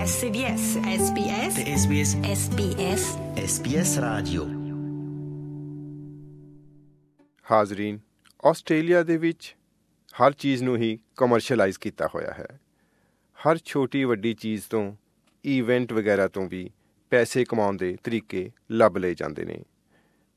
SBS SBS ਤੇ SBS SBS SBS radio ਹਾਜ਼ਰੀਨ Australia ਦੇ ਵਿੱਚ ਹਰ ਚੀਜ਼ ਨੂੰ ਹੀ ਕਮਰਸ਼ੀਅਲਾਈਜ਼ ਕੀਤਾ ਹੋਇਆ ਹੈ। ਹਰ ਛੋਟੀ ਵੱਡੀ ਚੀਜ਼ ਤੋਂ ਇਵੈਂਟ ਵਗੈਰਾ ਤੋਂ ਵੀ ਪੈਸੇ ਕਮਾਉਣ ਦੇ ਤਰੀਕੇ ਲੱਭ ਲਏ ਜਾਂਦੇ ਨੇ।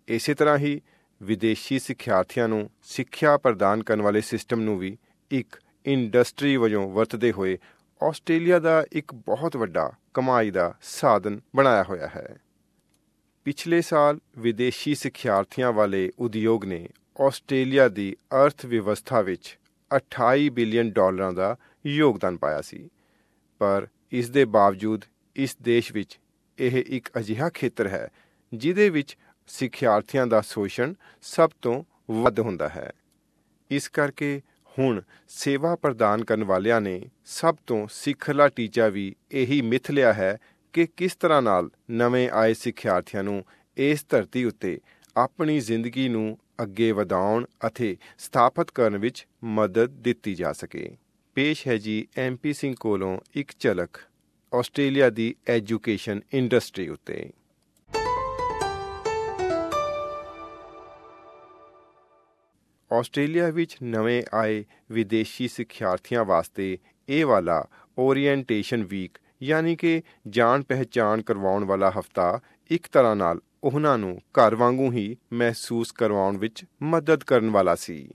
ਇਸੇ ਤਰ੍ਹਾਂ ਹੀ ਵਿਦੇਸ਼ੀ ਸਿੱਖਿਆਰਥੀਆਂ ਨੂੰ ਸਿੱਖਿਆ ਪ੍ਰਦਾਨ ਕਰਨ ਵਾਲੇ ਸਿਸਟਮ ਨੂੰ ਵੀ ਇੱਕ ਇੰਡਸਟਰੀ ਵਜੋਂ ਵਰਤਦੇ ਹੋਏ ਆਸਟ੍ਰੇਲੀਆ ਦਾ ਇੱਕ ਬਹੁਤ ਵੱਡਾ ਕਮਾਈ ਦਾ ਸਾਧਨ ਬਣਾਇਆ ਹੋਇਆ ਹੈ। ਪਿਛਲੇ ਸਾਲ ਵਿਦੇਸ਼ੀ ਸਿੱਖਿਆਰਥੀਆਂ ਵਾਲੇ ਉਦਯੋਗ ਨੇ ਆਸਟ੍ਰੇਲੀਆ ਦੀ ਅਰਥ ਵਿਵਸਥਾ ਵਿੱਚ 28 ਬਿਲੀਅਨ ਡਾਲਰਾਂ ਦਾ ਯੋਗਦਾਨ ਪਾਇਆ ਸੀ। ਪਰ ਇਸ ਦੇ ਬਾਵਜੂਦ ਇਸ ਦੇਸ਼ ਵਿੱਚ ਇਹ ਇੱਕ ਅਜਿਹਾ ਖੇਤਰ ਹੈ ਜਿਦੇ ਵਿੱਚ ਸਿੱਖਿਆਰਥੀਆਂ ਦਾ ਸ਼ੋਸ਼ਣ ਸਭ ਤੋਂ ਵੱਧ ਹੁੰਦਾ ਹੈ। ਇਸ ਕਰਕੇ ਹੁਣ ਸੇਵਾ ਪ੍ਰਦਾਨ ਕਰਨ ਵਾਲਿਆਂ ਨੇ ਸਭ ਤੋਂ ਸਿੱਖਲਾ ਟੀਚਾ ਵੀ ਇਹੀ ਮਿਥ ਲਿਆ ਹੈ ਕਿ ਕਿਸ ਤਰ੍ਹਾਂ ਨਾਲ ਨਵੇਂ ਆਏ ਸਿੱਖਿਆਰਥੀਆਂ ਨੂੰ ਇਸ ਧਰਤੀ ਉੱਤੇ ਆਪਣੀ ਜ਼ਿੰਦਗੀ ਨੂੰ ਅੱਗੇ ਵਧਾਉਣ ਅਤੇ ਸਥਾਪਿਤ ਕਰਨ ਵਿੱਚ ਮਦਦ ਦਿੱਤੀ ਜਾ ਸਕੇ। ਪੇਸ਼ ਹੈ ਜੀ ਐਮਪੀ ਸਿੰਘ ਕੋਲੋਂ ਇੱਕ ਝਲਕ, ਆਸਟ੍ਰੇਲੀਆ ਦੀ ਐਜੂਕੇਸ਼ਨ ਇੰਡਸਟਰੀ ਉੱਤੇ। ਆਸਟ੍ਰੇਲੀਆ ਵਿੱਚ ਨਵੇਂ ਆਏ ਵਿਦੇਸ਼ੀ ਸਿੱਖਿਆਰਥੀਆਂ ਵਾਸਤੇ ਇਹ ਵਾਲਾ ਓਰੀਐਂਟੇਸ਼ਨ ਵੀਕ ਯਾਨੀ ਕਿ ਜਾਣ ਪਹਿਚਾਣ ਕਰਵਾਉਣ ਵਾਲਾ ਹਫਤਾ, ਇੱਕ ਤਰ੍ਹਾਂ ਨਾਲ ਉਹਨਾਂ ਨੂੰ ਘਰ ਵਾਂਗੂ ਹੀ ਮਹਿਸੂਸ ਕਰਵਾਉਣ ਵਿੱਚ ਮਦਦ ਕਰਨ ਵਾਲਾ ਸੀ।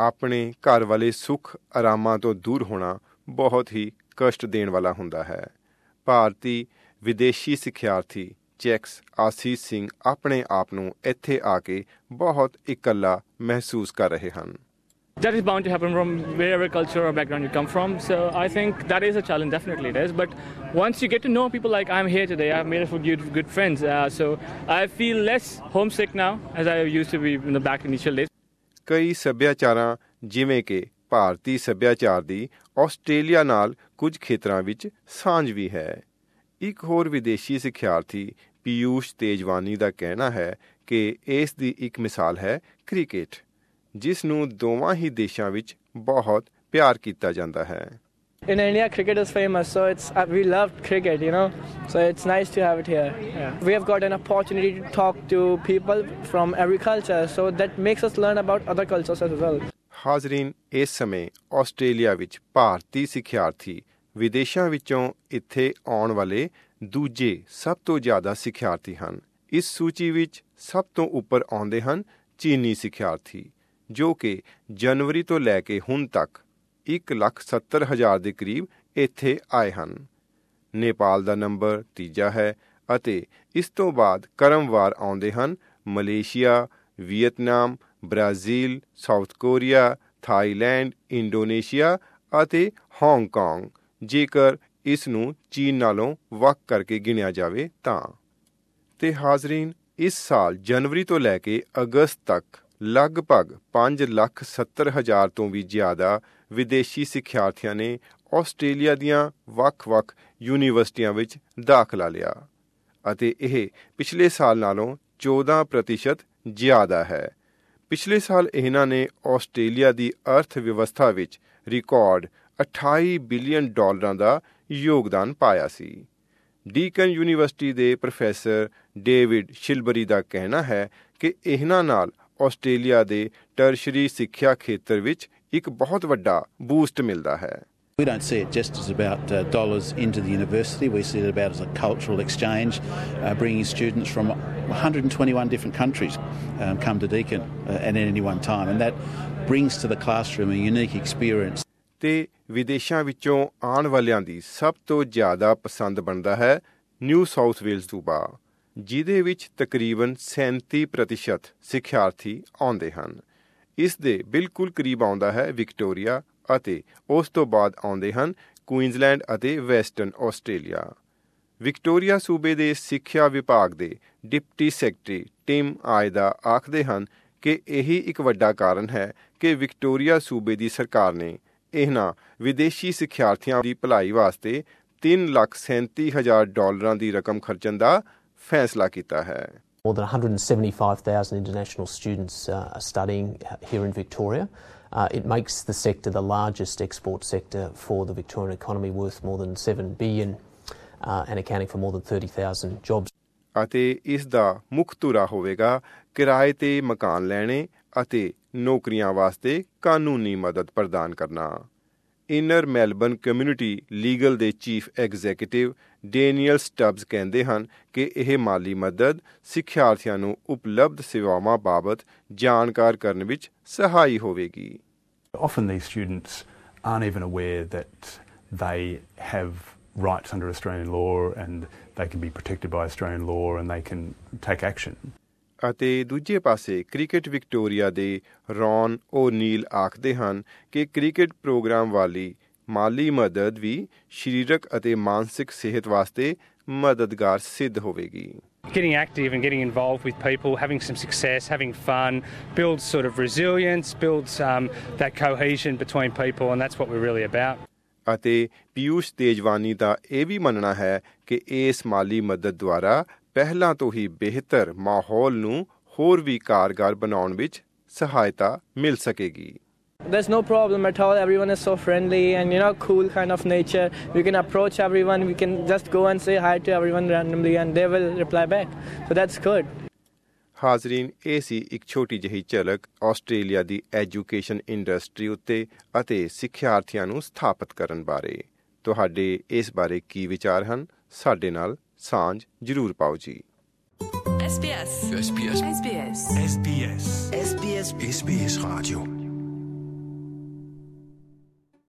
ਆਪਣੇ ਘਰ ਵਾਲੇ ਸੁੱਖ ਆਰਾਮਾਂ ਤੋਂ ਦੂਰ ਹੋਣਾ ਬਹੁਤ ਹੀ ਕਸ਼ਟ ਦੇਣ ਵਾਲਾ ਹੁੰਦਾ ਹੈ ਭਾਰਤੀ ਵਿਦੇਸ਼ੀ ਸਿੱਖਿਆਰਥੀ ਚੈਕਸ ਆਸੀਸ ਸਿੰਘ ਆਪਣੇ ਆਪ ਨੂੰ ਇੱਥੇ ਆ ਕੇ ਬਹੁਤ ਇਕੱਲਾ ਮਹਿਸੂਸ ਕਰ ਰਹੇ ਹਨ That is bound to happen from wherever culture or background you come from. So I think that is a challenge, definitely it is. But once you get to know people like I'm here today, I've made a few good, good friends. Uh, so I feel less homesick now as I used to be in the back initial days. ਕਈ ਸੱਭਿਆਚਾਰਾਂ, ਜਿਵੇਂ ਕਿ ਭਾਰਤੀ ਸੱਭਿਆਚਾਰ ਦੀ Australia ਨਾਲ ਕੁਝ ਖੇਤਰਾਂ ਵਿੱਚ ਸਾਂਝ ਵੀ ਹੈ। ਇੱਕ ਹੋਰ ਵਿਦੇਸ਼ੀ ਸਿੱਖਿਆਰਥੀ ਪੀਯੂਸ਼ ਤੇਜਵਾਨੀ ਦਾ ਕਹਿਣਾ ਹੈ ਕਿ ਇਸ ਦੀ ਇੱਕ ਮਿਸਾਲ ਹੈ ਕ੍ਰਿਕਟ, ਜਿਸ ਨੂੰ ਦੋਵਾਂ ਹੀ ਦੇਸ਼ਾਂ ਵਿੱਚ ਬਹੁਤ ਪਿਆਰ ਕੀਤਾ ਜਾਂਦਾ ਹੈ। In India, cricket is famous, so it's uh, we love cricket, you know. So it's nice to have it here. Yeah. We have got an opportunity to talk to people from every culture, so that makes us learn about other cultures as well. ਹਾਜ਼ਰੀਨ ਇਸ ਸਮੇਂ Australia ਵਿੱਚ ਭਾਰਤੀ ਸਿੱਖਿਆਰਥੀ ਵਿਦੇਸ਼ਾਂ ਵਿੱਚੋਂ ਇੱਥੇ ਆਉਣ ਵਾਲੇ ਦੂਜੇ ਸਭ ਤੋਂ ਜ਼ਿਆਦਾ ਸਿੱਖਿਆਰਥੀ ਹਨ ਇਸ ਸੂਚੀ ਵਿੱਚ ਸਭ ਤੋਂ ਉੱਪਰ ਆਉਂਦੇ ਹਨ ਚੀਨੀ ਸਿੱਖਿਆਰਥੀ ਜੋ ਕਿ ਜਨਵਰੀ ਤੋਂ ਲੈ ਕੇ ਹੁਣ ਤੱਕ 1,70,000 ਦੇ ਕਰੀਬ ਇੱਥੇ ਆਏ ਹਨ। ਨੇਪਾਲ ਦਾ ਨੰਬਰ ਤੀਜਾ ਹੈ ਅਤੇ ਇਸ ਤੋਂ ਬਾਅਦ ਕਰਮਵਾਰ ਆਉਂਦੇ ਹਨ। Malaysia Vietnam Brazil South Korea Thailand Indonesia ਅਤੇ ਹਾਂਗਕਾਂਗ। ਜੇਕਰ ਇਸ ਨੂੰ ਚੀਨ ਨਾਲੋਂ ਵੱਖ ਕਰਕੇ ਗਿਣਿਆ ਜਾਵੇ ਤਾਂ। ਤੇ ਹਾਜ਼ਰੀਨ ਇਸ ਸਾਲ ਜਨਵਰੀ ਤੋਂ ਲੈ ਕੇ ਅਗਸਤ ਤੱਕ ਲਗਭਗ 5 ਲੱਖ 70 ਹਜ਼ਾਰ ਤੋਂ ਵੀ ਜ਼ਿਆਦਾ ਵਿਦੇਸ਼ੀ ਸਿੱਖਿਆਰਥੀਆਂ ਨੇ ਆਸਟ੍ਰੇਲੀਆ ਦੀਆਂ ਵੱਖ-ਵੱਖ ਯੂਨੀਵਰਸਿਟੀਆਂ ਵਿੱਚ ਦਾਖਲਾ ਲਿਆ ਅਤੇ ਇਹ ਪਿਛਲੇ ਸਾਲ ਨਾਲੋਂ 14% ਜ਼ਿਆਦਾ ਹੈ। ਪਿਛਲੇ ਸਾਲ ਇਹਨਾਂ ਨੇ ਆਸਟ੍ਰੇਲੀਆ ਦੀ ਅਰਥ ਵਿਵਸਥਾ ਵਿੱਚ ਰਿਕਾਰਡ 28 ਬਿਲੀਅਨ ਡਾਲਰਾਂ ਦਾ ਯੋਗਦਾਨ ਪਾਇਆ ਸੀ। ਡੀਕਨ ਯੂਨੀਵਰਸਿਟੀ ਦੇ ਪ੍ਰੋਫੈਸਰ ਡੇਵਿਡ ਸ਼ਿਲਬਰੀ ਦਾ ਕਹਿਣਾ ਹੈ ਕਿ ਇਹਨਾਂ ਨਾਲ ਆਸਟ੍ਰੇਲੀਆ ਦੇ ਟਰਸ਼ਰੀ ਸਿੱਖਿਆ ਖੇਤਰ ਵਿੱਚ ਇੱਕ ਬਹੁਤ ਵੱਡਾ ਬੂਸਟ ਮਿਲਦਾ ਹੈ We don't see it just as about uh, dollars into the university. We see it about as a cultural exchange, uh, bringing students from 121 different countries um, come to Deakin uh, at any one time, and that brings to the classroom a unique experience. ਤੇ ਵਿਦੇਸ਼ਾਂ ਵਿੱਚੋਂ ਆਉਣ ਵਾਲਿਆਂ ਦੀ ਸਭ ਤੋਂ ਜ਼ਿਆਦਾ ਪਸੰਦ ਬਣਦਾ ਹੈ ਨਿਊ ਸਾਊਥ ਵੇਲਜ਼ ਸੂਬਾ ਜਿਹਦੇ ਵਿੱਚ ਤਕਰੀਬਨ 37% ਸਿੱਖਿਆਰਥੀ ਆਉਂਦੇ ਹਨ ਇਸ ਦੇ ਬਿਲਕੁਲ ਕਰੀਬ ਆਉਂਦਾ ਹੈ ਵਿਕਟੋਰੀਆ ਅਤੇ ਉਸ ਤੋਂ ਬਾਅਦ ਆਉਂਦੇ ਹਨ ਕੁਈਨਜ਼ਲੈਂਡ ਅਤੇ ਵੈਸਟਰਨ ਆਸਟ੍ਰੇਲੀਆ। ਵਿਕਟੋਰੀਆ ਸੂਬੇ ਦੇ ਸਿੱਖਿਆ ਵਿਭਾਗ ਦੇ ਡਿਪਟੀ ਸੈਕਟਰੀ ਟਿਮ ਆਇਦਾ ਆਖਦੇ ਹਨ ਕਿ ਇਹੀ ਇੱਕ ਵੱਡਾ ਕਾਰਨ ਹੈ ਕਿ ਵਿਕਟੋਰੀਆ ਸੂਬੇ ਦੀ ਸਰਕਾਰ ਨੇ ਇਹਨਾਂ ਵਿਦੇਸ਼ੀ ਸਿੱਖਿਆਰਥੀਆਂ ਦੀ ਭਲਾਈ ਵਾਸਤੇ 337000 ਡਾਲਰਾਂ ਦੀ ਰਕਮ ਖਰਚਣ ਦਾ ਫੈਸਲਾ ਕੀਤਾ ਹੈ। More than 175,000 international students uh, are studying here in Victoria. Uh, it makes the sector the largest export sector for the Victorian economy, worth more than 7 billion uh, and accounting for more than 30,000 jobs. ਅਤੇ ਇਸ ਦਾ ਮੁੱਖ ਧੁਰਾ ਹੋਵੇਗਾ ਕਿਰਾਏ ਤੇ ਮਕਾਨ ਲੈਣੇ ਅਤੇ ਨੌਕਰੀਆਂ ਵਾਸਤੇ ਕਾਨੂੰਨੀ ਮਦਦ ਪ੍ਰਦਾਨ ਕਰਨਾ ਇਨਰ ਮੈਲਬਨ ਕਮਿਊਨਿਟੀ ਲੀਗਲ ਦੇ ਚੀਫ ਐਗਜ਼ੀਕਿਊਟਿਵ ਡੈਨੀਅਲ ਸਟਬਸ ਕਹਿੰਦੇ ਹਨ ਕਿ ਇਹ ਮਾਲੀ ਮਦਦ ਸਿੱਖਿਆਰਥੀਆਂ ਨੂੰ ਉਪਲਬਧ ਸੇਵਾਵਾਂ ਬਾਬਤ ਜਾਣਕਾਰ ਕਰਨ ਵਿੱਚ ਸਹਾਈ ਹੋਵੇਗੀ Often these students aren't even aware that they have rights under Australian law and they can be protected by Australian law and they can take action. ਅਤੇ ਦੂਜੇ ਪਾਸੇ ਕ੍ਰਿਕਟ ਵਿਕਟੋਰੀਆ ਦੇ ਰੌਨ ਓਨੀਲ ਆਖਦੇ ਹਨ ਕਿ ਕ੍ਰਿਕਟ ਪ੍ਰੋਗਰਾਮ ਵਾਲੀ ਮਾਲੀ ਮਦਦ ਵੀ ਸਰੀਰਕ ਅਤੇ ਮਾਨਸਿਕ ਸਿਹਤ ਵਾਸਤੇ ਮਦਦਗਾਰ ਸਿੱਧ ਹੋਵੇਗੀ getting active and getting involved with people, having some success, having fun, builds sort of resilience, builds um, that cohesion between people, and that's what we're really about. ਅਤੇ ਪਿਊਸ਼ ਤੇਜਵਾਨੀ ਦਾ ਇਹ ਵੀ ਮੰਨਣਾ ਹੈ ਕਿ ਇਸ ਮਾਲੀ ਮਦਦ ਦੁਆਰਾ ਪਹਿਲਾਂ ਤੋਂ ਹੀ ਬਿਹਤਰ ਮਾਹੌਲ ਨੂੰ ਹੋਰ ਵੀ ਕਾਰਗਰ ਬਣਾਉਣ ਵਿੱਚ ਸਹਾਇਤਾ ਮਿਲ ਸਕੇਗੀ There's no problem at all. Everyone is so friendly and you know cool kind of nature. We can approach everyone. We can just go and say hi to everyone randomly and they will reply back. So that's good. ਹਾਜ਼ਰੀਨ ਇਹ ਸੀ ਇੱਕ ਛੋਟੀ ਜਿਹੀ ਝਲਕ Australia ਦੀ education industry ਉੱਤੇ ਅਤੇ ਸਿੱਖਿਆਰਥੀਆਂ ਨੂੰ ਸਥਾਪਿਤ ਕਰਨ ਬਾਰੇ ਤੁਹਾਡੇ ਇਸ ਬਾਰੇ ਕੀ ਵਿਚਾਰ ਹਨ ਸਾਡੇ ਨਾਲ ਸਾਂਝ ਜ਼ਰੂਰ ਪਾਓ ਜੀ SBS. SBS. SBS. SBS. SBS. SBS Radio.